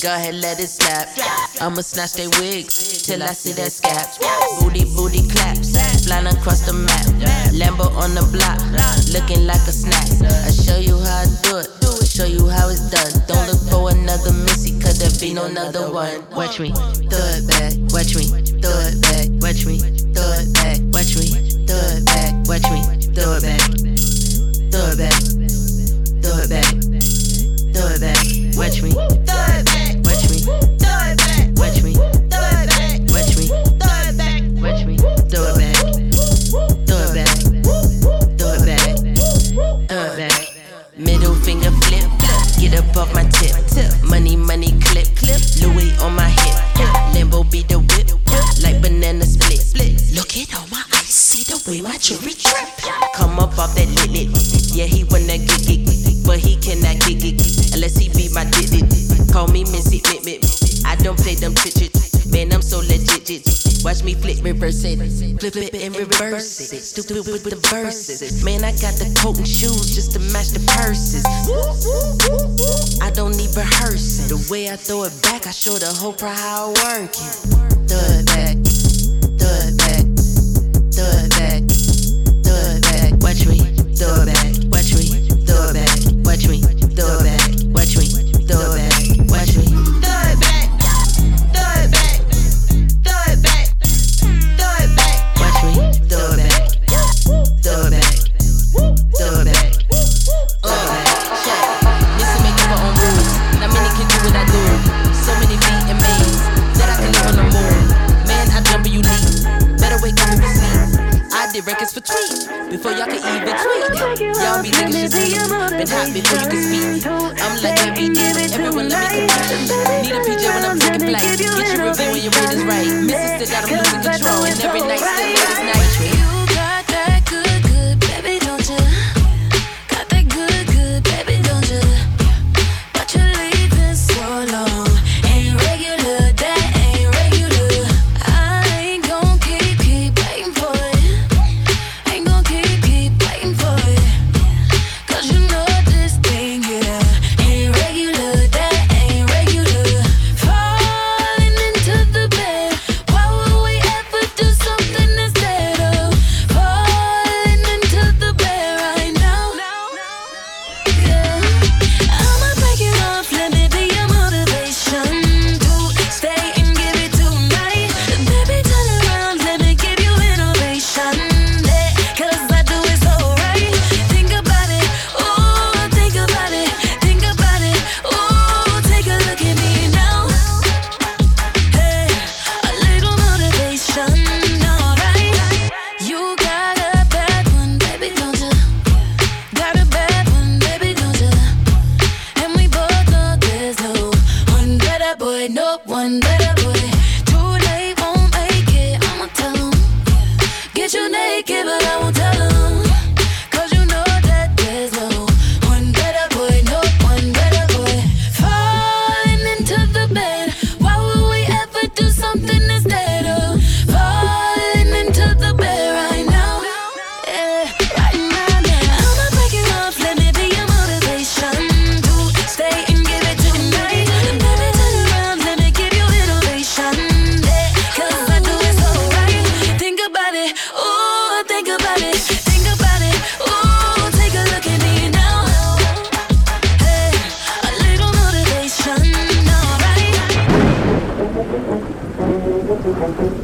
Go ahead, let it slap. I'ma snatch they wigs till I see that scabs. Booty, booty claps, flying across the map. Lambo on the block, looking like a snack. I show you how I do it, show you how it's done. Don't look for another missy, cause there be no another one. Watch me, do it back. Watch me, do it back. Watch me, do it back. Watch me, do it back. Watch me, do it back. Do it back. Do it back. Do it back. Watch me. Cherry it. Come up off that lit lit. Yeah, he wanna gig it, but he cannot gig it unless he be my did it. Call me Missy Mip I don't play them chit Man, I'm so legit. It. Watch me flip, reverse it. Flip it and reverse it. Stupid with the verses. Man, I got the coat and shoes just to match the purses. I don't need rehearsing. The way I throw it back, I show the whole crowd how I work it. Thud back, thud back, thud back dub compris.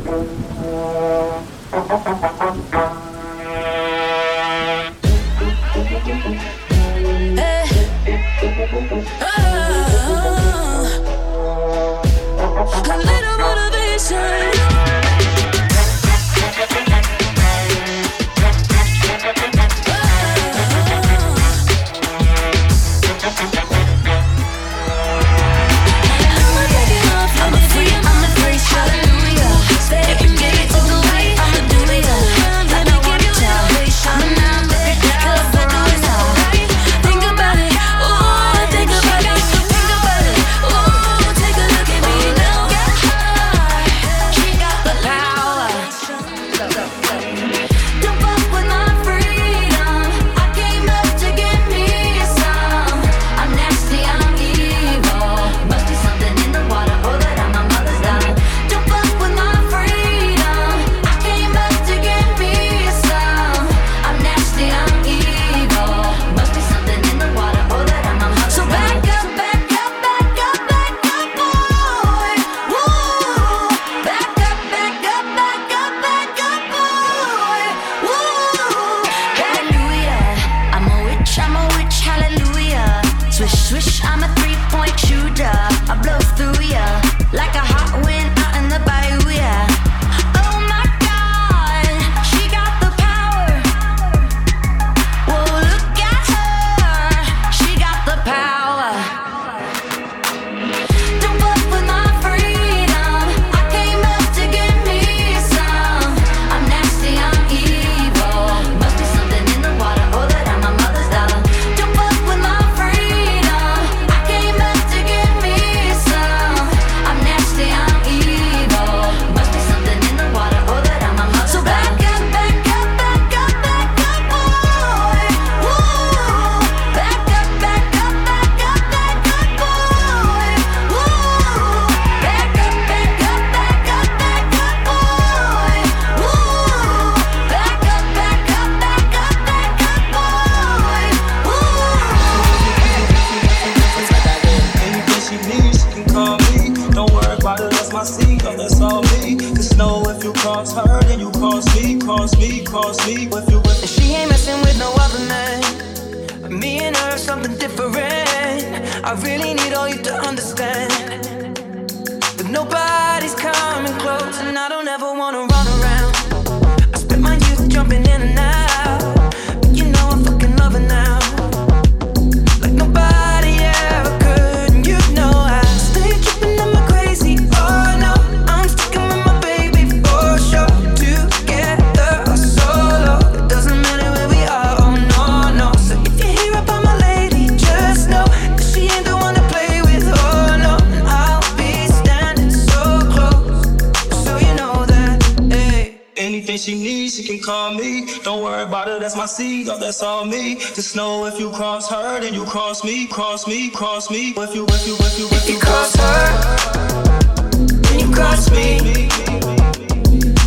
That's all me. Just know if you cross her, then you cross me, cross me, cross me. If you, if you, if you, if you cross her, then you cross me.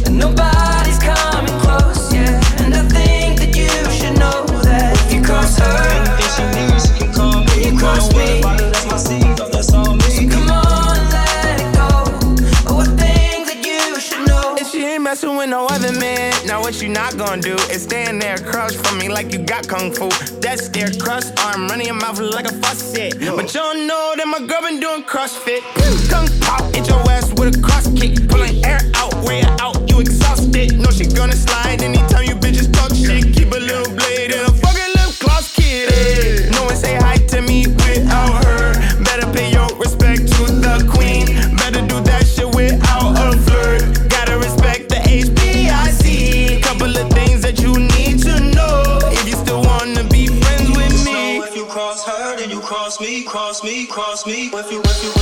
And nobody's gonna do is stand there across from me like you got kung fu. That's their crust arm running your mouth like a faucet. But you don't know that my girl been doing CrossFit. Kung pop, hit your ass with a cross kick. Pulling air out, way out, you exhausted. No, she gonna slide anytime you bitches talk shit. Keep a little blade in cross me, cross me. If you, if you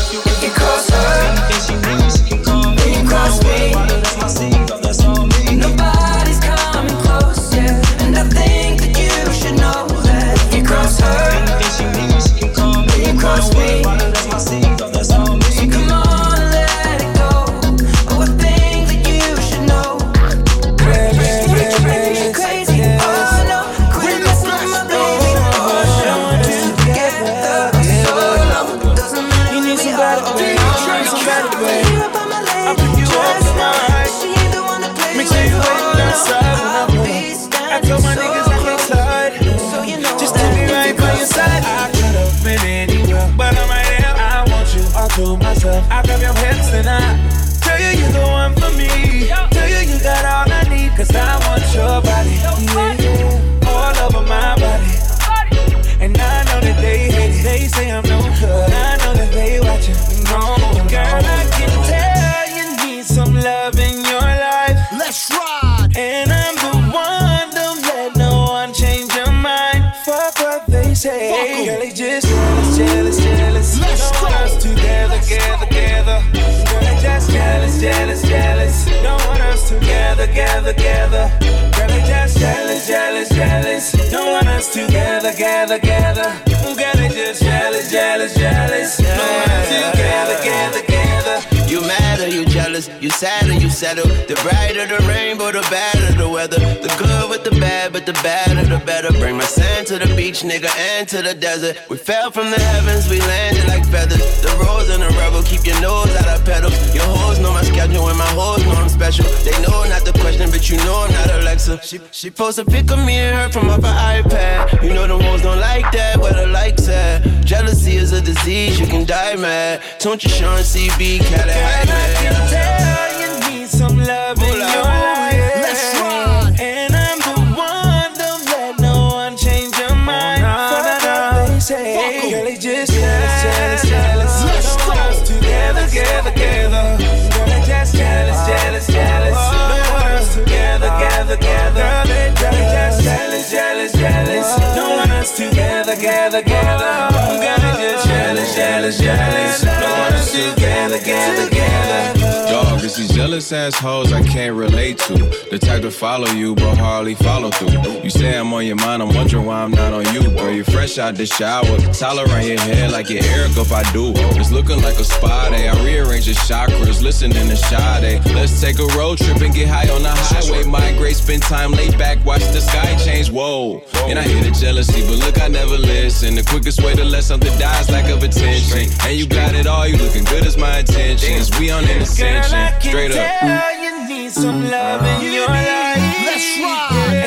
together. Girl, they just jealous, jealous, jealous. Don't want us together, together, together. Girl, they just jealous, jealous, jealous. Don't want us together, together, together. You mad or you jealous? You sad or you settle? The brighter the rainbow, the better together. The good with the bad, but the bad better, the better. Bring my sand to the beach, nigga, and to the desert. We fell from the heavens, we landed like feathers. The rose and the rebel, keep your nose out of pedals. Your hoes know my schedule, and my hoes know I'm special. They know not the question, but you know I'm not Alexa. She, she posts a pic of me and her from off her iPad. You know the ones don't like that, where the likes at. Jealousy is a disease, you can die mad. Don't you, Sean CB, call it I can tell you need some love in your i jealous, these jealous assholes I can't relate to. The type to follow you, but hardly follow through. You say I'm on your mind, I'm wondering why I'm not on you. Girl, You fresh out the shower, towel around your head like your Eric if I do. It's looking like a spa day. I rearrange your chakras, listening to Sade. Let's take a road trip and get high on the highway. Migrate, spend time laid back, watch the sky change. Whoa. And I hear the jealousy, but look, I never listen. The quickest way to let something die is lack of attention. And you got it all, you looking good as my intentions. We on an ascension, straight up. Girl, I can tell you need some love in your life. Let's rock.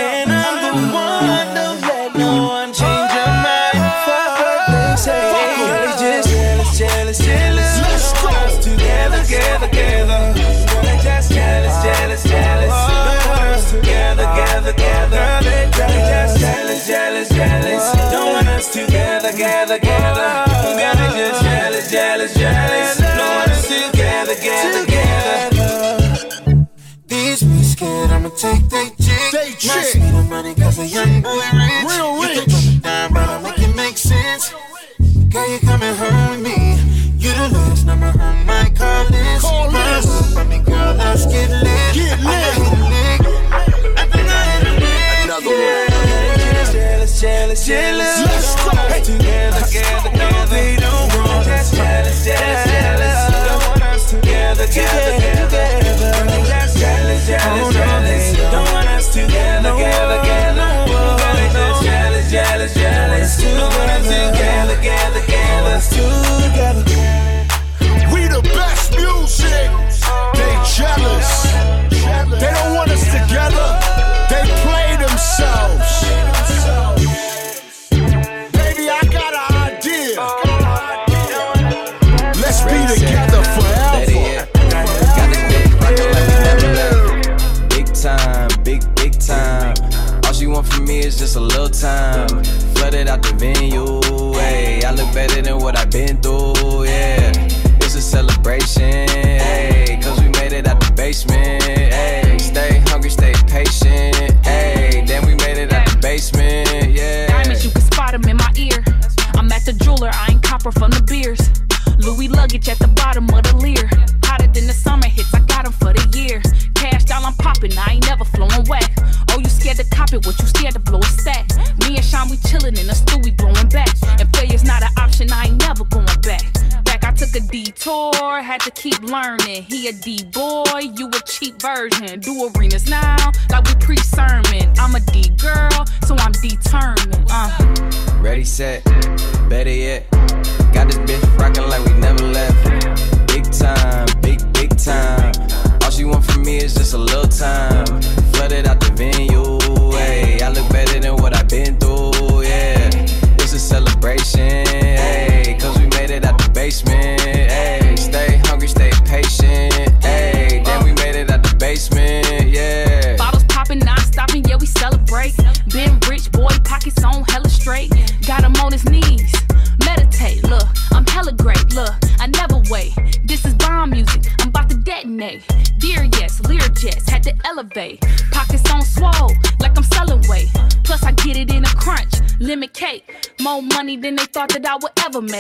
take they chick. They chick. Nice need money cause a young boy rich. Real rich. You can come down, but I make it make sense. Girl, you come and hurt me. You the last number on my call list. Call list. Girl, let's get lit. invento a D boy, you a cheap version. Do arenas now.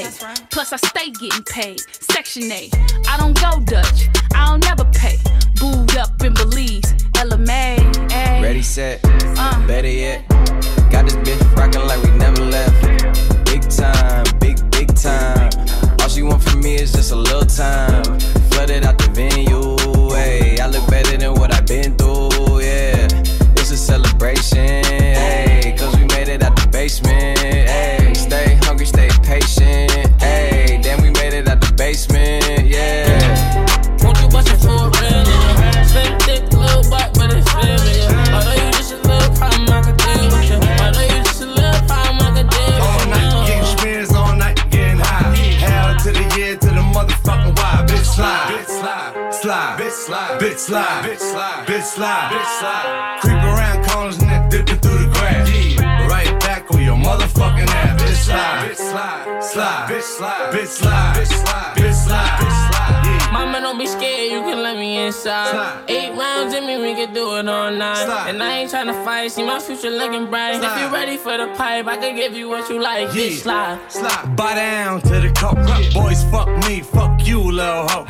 Right. Plus, I stay getting paid. Section A. I don't go Dutch. It all night. Slide. And I ain't tryna fight, see my future looking bright. If Slide. you ready for the pipe, I can give you what you like. Yeah. Bitch, slide. Slide. Buy down to the coke. Boys, fuck me, fuck you, little hoe.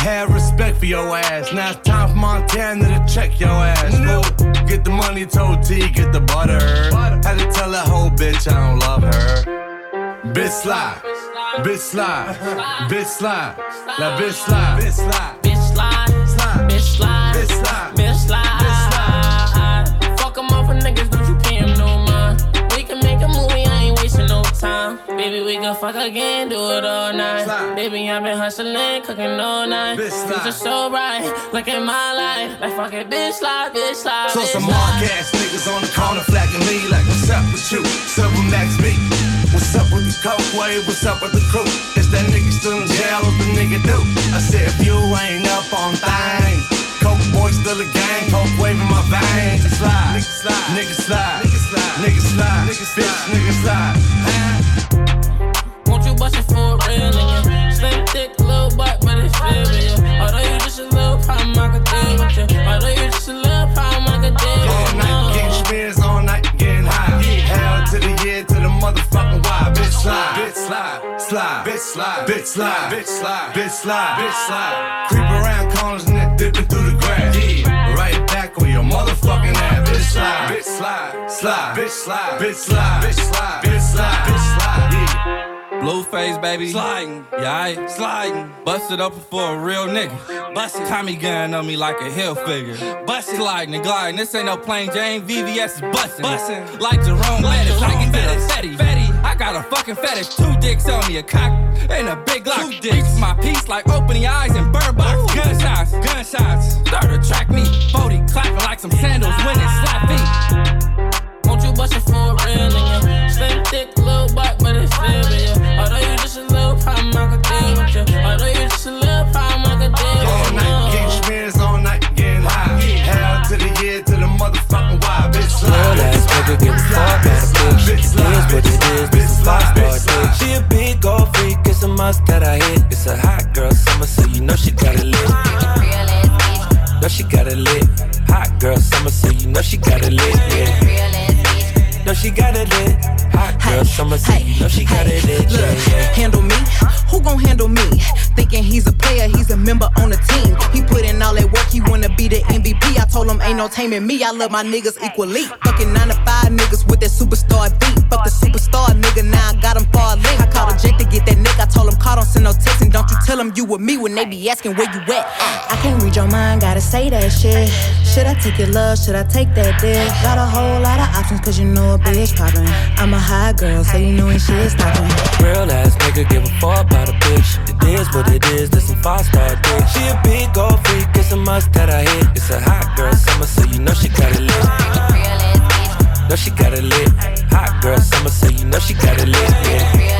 Have respect for your ass. Now it's time for Montana to check your ass. fool. Get the money, told T, get the butter. Had to tell that whole bitch I don't love her. Bitch slide, bitch slide, bitch slide, now bitch slide, bitch slide. Bitch, slide. Slide. Niggas, don't you pay 'em no mind. We can make a movie, I ain't wasting no time. Baby, we can fuck again, do it all night. Slide. Baby, I've been hustling, cooking all night. Slide. Future so right, look at my life. Like fuck it, bitch, slide, bitch, slide. So bitch, some mark ass niggas on the corner flagging me like what's up with you? Several next me. What's up with the coke wave? What's up with the crew? Is that nigga still in jail? What the nigga do? I said if you ain't up on things, boy still a gang, coke wave in my veins. Nigga slide, nigga slide, nigga slide, nigga slide, nigga slide, nigga bitch, nigga slide. Won't you bust it for real? And you slim thick, little butt, but it's real. And although you just a little problem, I could deal with you. Although you just a little problem, I could deal All night you. getting spins, all night getting high. Hell to the year, to the motherfucking why. Bitch slide, bitch slide, slide, bitch slide, bitch slide, bitch slide, bitch slide, bitch slide. Creep around and through the grass. Yeah, right back on your motherfucking ass. Bitch slide, bitch slide, slide, bitch slide, bitch slide, bitch slide, bitch slide, bitch slide. Yeah. Blueface, baby. Sliding. Yeah, I sliding. Busted up for a real nigga. Busted. Tommy gun on me like a hill figure. Busted. Sliding and gliding. This ain't no plain Jane. VVS is busting. Busting. Like Jerome Bettis. Like it fetty. Fetty. I got a fucking fetish. Two dicks on me. A cock and a big lock. Two dicks. my piece like opening eyes and burn box. Gunshots. Gunshots. Start to track me. 40 clapping like some sandals when it slap feet. She got it lit. Yeah. Know she got it lit. Hot girl summer, so you know she got it lit. Yeah, yeah. Handle me? Who gon' handle me? Thinking he's a player, he's a member on the team. He put in all that work, he wanna be the MVP. I told him ain't no taming me. I love my niggas equally. Fucking nine to five niggas with that superstar beat. Fuck the superstar nigga, now I got him far link. I called a Jake to get that nigga. I told him call, don't send no text, and don't you tell him you with me when they be asking where you at. I can't read your mind, gotta say that shit. Should I take your love? Should I take that dick? Got a whole lot of options, cause you know a bitch poppin'. I'm a high girl, so you know when shit stoppin'. Real ass nigga give a fuck about a bitch. It is what it is. This some five star dick. She a big gold freak. It's a must that I hit. It's a hot girl summer, so you know she got it lit. Know she got it lit. Hot girl summer, so you know she got it lit. Yeah.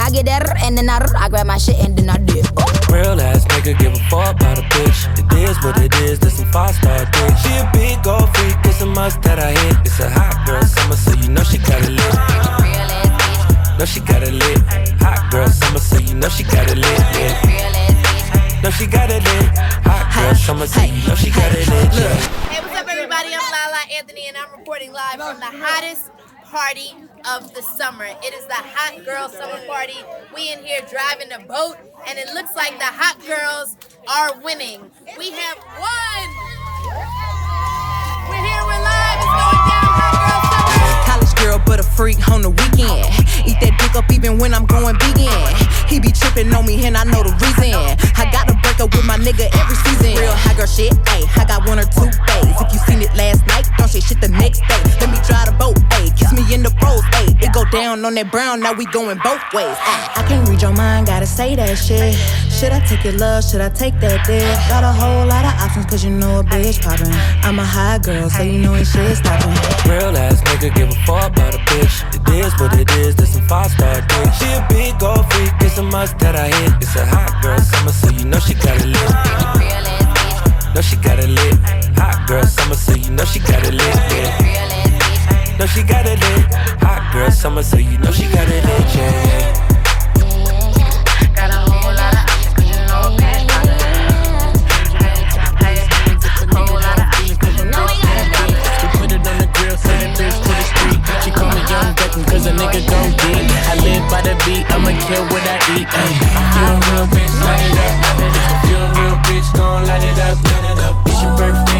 I get that and then I, I grab my shit and then I dip. Real ass nigga give a fuck about a bitch. It is what it is. This some five star dick. She a big gold freak. It's a must that I hit. It's a hot girl summer, so you know she got it lit. Know she got it lit. Hot girl summer, so you know she got it lit. Yeah. Know she got it lit. Hot girl summer, so you know she got it lit. Yeah. Hey, what's up, everybody? I'm La La Anthony, and I'm reporting live from the hottest party of the summer. It is the Hot Girl Summer Party. We in here driving a boat, and it looks like the hot girls are winning. We have won. We're here. We're live. It's going down. Hot Girl. College girl, but a freak on the weekend. Eat that dick up even when I'm going vegan. He be tripping on me and I know the reason. I gotta break up with my nigga every season. Real high girl shit, ayy. I got one or two days. If you seen it last night, don't say shit the next day. Let me drive the boat, ayy. Down on that brown, now we going both ways. Ay. I can't read your mind, gotta say that shit. Should I take your love? Should I take that dick? Got a whole lot of options, cause you know a bitch poppin'. I'm a high girl, so you know ain't shit stoppin'. Real ass nigga give a fuck about a bitch. It is what it is, this some five star dick. She a big gold freak, it's a must that I hit. It's a hot girl summer, so you know she got it lit. Know she got it lit. Hot girl summer, so you know she got it lit. Yeah. Know she got it lit. Hot girl summer, so you know she got it lit. Yeah. Cause you know a bitch We put it on the grill, send that bitch to the street. She call me Young Beckham, a nigga don't it. I live by the beat, I'ma kill what I eat. Ay. You a real bitch, light it up. You a real bitch, gon' light it up. Light it up. It's your birthday,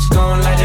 bitch going like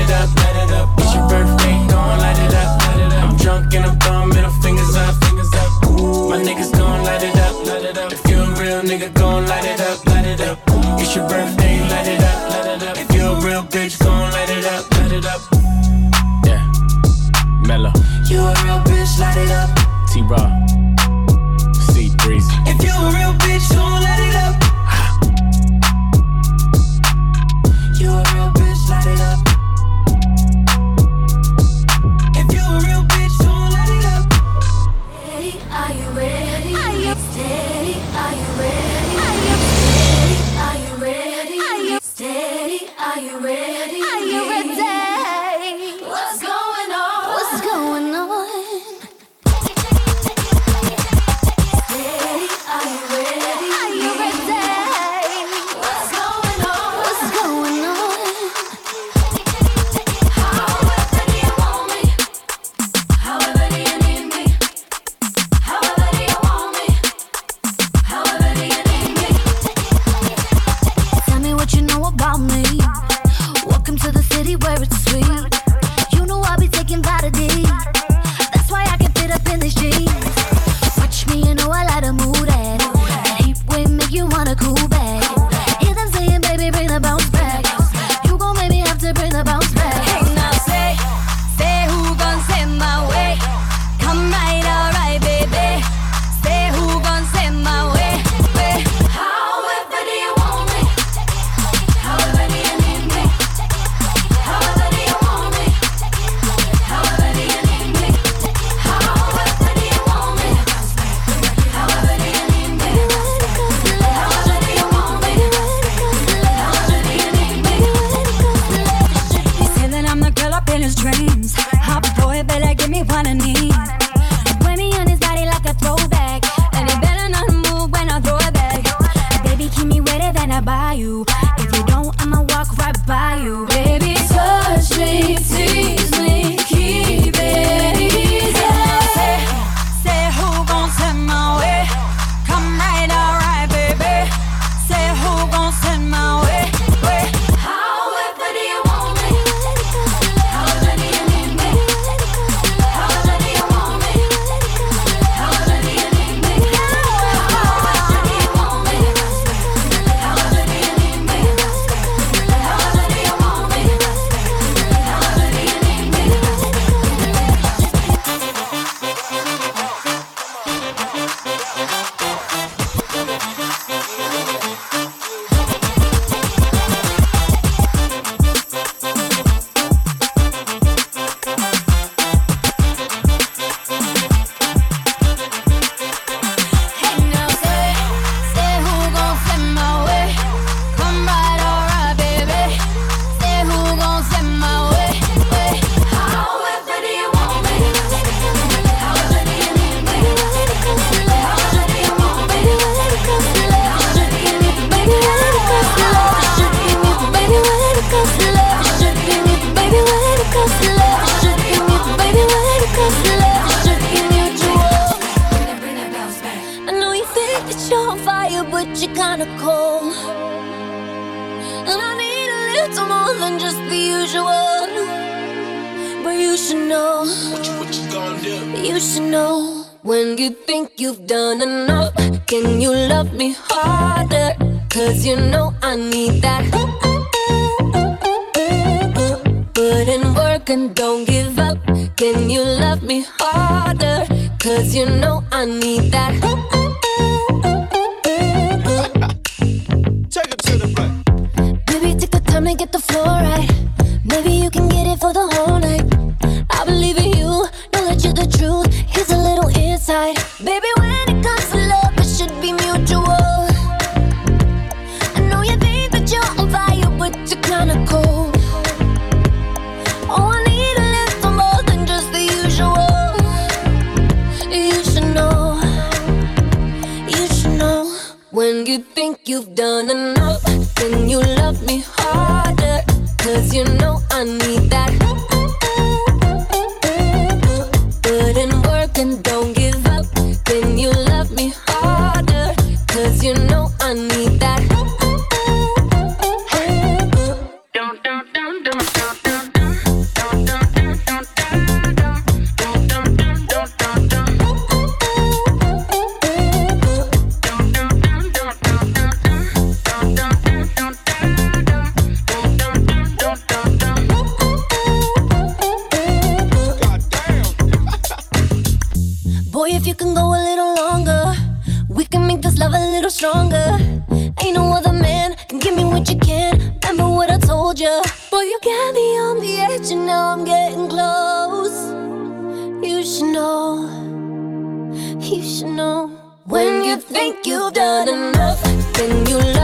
And I need a little more than just the usual. But you should know. What you, what you gonna do? You should know. When you think you've done enough, can you love me harder? Cause you know I need that. Put in work and don't give up. Can you love me harder? Cause you know I need that. Time to get the floor right. Maybe you can get it for the whole night. I believe in you, know that you're the truth. Here's a little insight. Baby, when it comes to love, it should be mutual. I know you think that you're on fire, but you're kinda cold. Oh, I need a little more than just the usual. You should know, you should know. When you think you've done enough, then you love me harder. Cause you know I need that. You've done enough, then you